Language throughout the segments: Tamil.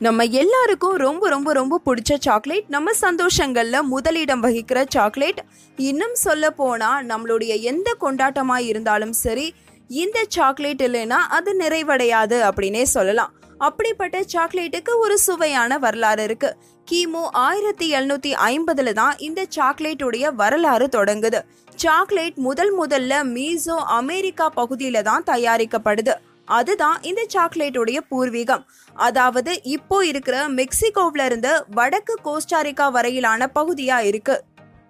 நம்ம எல்லாருக்கும் ரொம்ப ரொம்ப ரொம்ப பிடிச்ச சாக்லேட் நம்ம சந்தோஷங்களில் முதலிடம் வகிக்கிற சாக்லேட் இன்னும் சொல்ல போனால் நம்மளுடைய எந்த கொண்டாட்டமாக இருந்தாலும் சரி இந்த சாக்லேட் இல்லைன்னா அது நிறைவடையாது அப்படின்னே சொல்லலாம். அப்படிப்பட்ட சாக்லேட்டுக்கு ஒரு சுவையான வரலாறு இருக்கு. கிமு ஆயிரத்தி எழுநூத்தி ஐம்பதுல தான் இந்த சாக்லேட்டுடைய வரலாறு தொடங்குது. சாக்லேட் முதல் முதல்ல மீசோ அமெரிக்கா பகுதியில தான் தயாரிக்கப்படுது. அதுதான் இந்த சாக்லேட்டுடைய பூர்வீகம். அதாவது இப்போ இருக்கிற மெக்சிகோவ்ல இருந்து வடக்கு கோஸ்டாரிக்கா வரையிலான பகுதியா இருக்கு.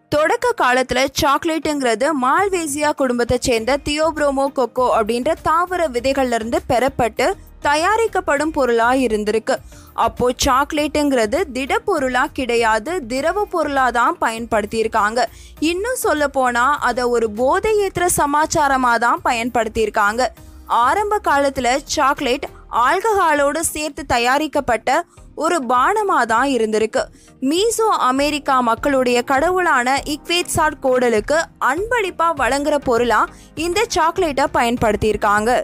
தொடக்க காலத்துல சாக்லேட்டுங்கிறது மால்வேசியா குடும்பத்தை சேர்ந்த தியோப்ரோமோ கொக்கோ அப்படின்ற தாவர விதைகள்ல இருந்து பெறப்பட்டு தயாரிக்கப்படும் பொருளா இருந்திருக்கு. அப்போ சாக்லேட்டுங்கிறது திடப்பொருளா கிடையாது திரவ பொருளா தான் பயன்படுத்தியிருக்காங்க. இன்னும் சொல்ல போனா அதை ஒரு போதையேற்ற சமாச்சாரமா தான் பயன்படுத்தியிருக்காங்க. ஆரம்ப காலத்தில் சாக்லேட் ஆல்கஹாலோடு சேர்த்து தயாரிக்கப்பட்ட ஒரு பானமாக தான் இருந்திருக்கு. மீசோ அமெரிக்கா மக்களுடைய கடவுளான இக்வேட்சாட் கோடலுக்கு அன்பளிப்பாக வழங்குற பொருளாக இந்த சாக்லேட்டை பயன்படுத்தியிருக்காங்க.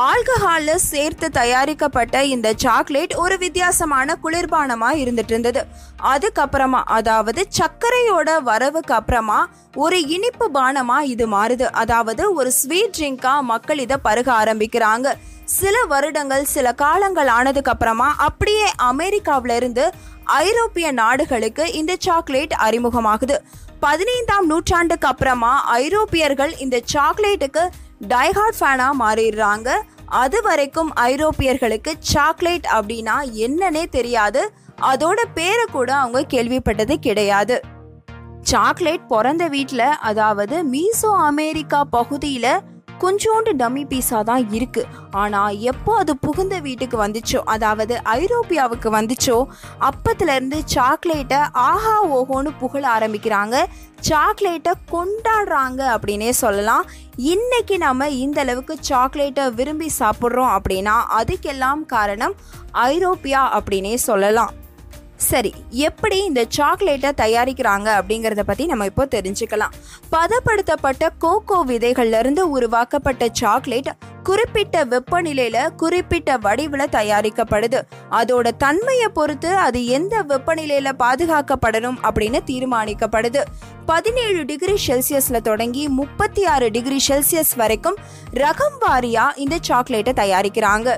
ஆல்கஹாலில் சேர்த்து தயாரிக்கப்பட்ட இந்த சாக்லேட் ஒரு வித்தியாசமான குளிர்பானமாக இருந்துட்டு இருந்தது அதுக்கப்புறமா அதாவது சர்க்கரையோட வரவுக்கு அப்புறமா ஒரு இனிப்பு பானமாக இது மாறுது. அதாவது ஒரு ஸ்வீட் ட்ரிங்காக மக்கள் இதை பருக ஆரம்பிக்கிறாங்க. சில வருடங்கள் சில காலங்கள் ஆனதுக்கு அப்புறமா அப்படியே அமெரிக்காவில இருந்து ஐரோப்பிய நாடுகளுக்கு இந்த சாக்லேட் அறிமுகமாகுது. பதினைந்தாம் நூற்றாண்டுக்கு அப்புறமா ஐரோப்பியர்கள் இந்த சாக்லேட்டுக்கு டைஹார்ட் ஃபேனாக மாறிடுறாங்க. அது வரைக்கும் ஐரோப்பியர்களுக்கு சாக்லேட் அப்படின்னா என்னன்னே தெரியாது. அதோட பேரை கூட அவங்க கேள்விப்பட்டது கிடையாது. சாக்லேட் பிறந்த வீட்டில் அதாவது மீசோ அமெரிக்கா பகுதியில் கொஞ்சோண்டு டம்மி பீஸாக தான் இருக்கு. ஆனால் எப்போ அது புகுந்த வீட்டுக்கு வந்துச்சோ அதாவது ஐரோப்பியாவுக்கு வந்துச்சோ அப்பத்துலேருந்து சாக்லேட்டை ஆஹா ஓஹோன்னு புகழ ஆரம்பிக்கிறாங்க. சாக்லேட்டை கொண்டாடுறாங்க அப்படின்னே சொல்லலாம். இன்னைக்கு நம்ம இந்த அளவுக்கு சாக்லேட்டை விரும்பி சாப்பிட்றோம் அப்படின்னா அதுக்கெல்லாம் காரணம் ஐரோப்பியா அப்படின்னே சொல்லலாம். சரி எப்படி இந்த சாக்லேட்டை தயாரிக்கிறாங்க அப்படிங்கிறத பற்றி நம்ம இப்போ தெரிஞ்சுக்கலாம். பதப்படுத்தப்பட்ட கோகோ விதைகள்லேருந்து உருவாக்கப்பட்ட சாக்லேட் குறிப்பிட்ட வெப்பநிலையில குறிப்பிட்ட வடிவில் தயாரிக்கப்படுது. அதோட தன்மையை பொறுத்து அது எந்த வெப்பநிலையில பாதுகாக்கப்படணும் அப்படின்னு தீர்மானிக்கப்படுது. பதினேழு டிகிரி செல்சியஸ்ல தொடங்கி முப்பத்தி ஆறு டிகிரி செல்சியஸ் வரைக்கும் ரகம் வாரியா இந்த சாக்லேட்டை தயாரிக்கிறாங்க.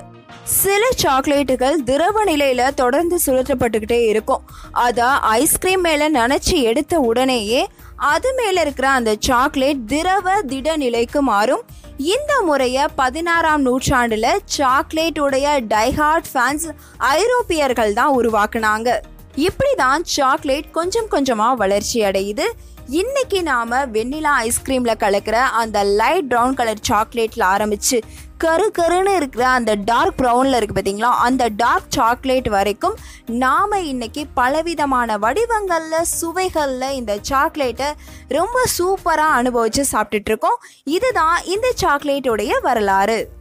சில சாக்லேட்டுகள் திரவ நிலையில தொடர்ந்து சுழற்றப்பட்டுக்கிட்டே இருக்கும். அதை ஐஸ்கிரீம் மேல நினச்சி எடுத்த உடனேயே அது மேல இருக்கிற அந்த சாக்லேட் திரவ திட நிலைக்கு மாறும். இந்த முறைய பதினாறாம் நூற்றாண்டுல சாக்லேட்டுடைய டைஹார்ட் ஃபேன்ஸ் ஐரோப்பியர்கள் தான் உருவாக்குனாங்க. இப்படிதான் சாக்லேட் கொஞ்சம் கொஞ்சமா வளர்ச்சி அடையுது இன்னைக்கு நாம வெண்ணிலா ஐஸ்கிரீம்ல கலக்கிற அந்த லைட் ப்ரௌன் கலர் சாக்லேட்ல ஆரம்பிச்சு கரு கருன்னு இருக்கிற அந்த டார்க் ப்ரௌனில் இருக்குது பார்த்தீங்களா அந்த டார்க் சாக்லேட் வரைக்கும் நாம் இன்றைக்கி பலவிதமான வடிவங்களில் சுவைகளில் இந்த சாக்லேட்டை ரொம்ப சூப்பராக அனுபவித்து சாப்பிட்டுட்ருக்கோம் இதுதான் இந்த சாக்லேட்டுடைய வரலாறு.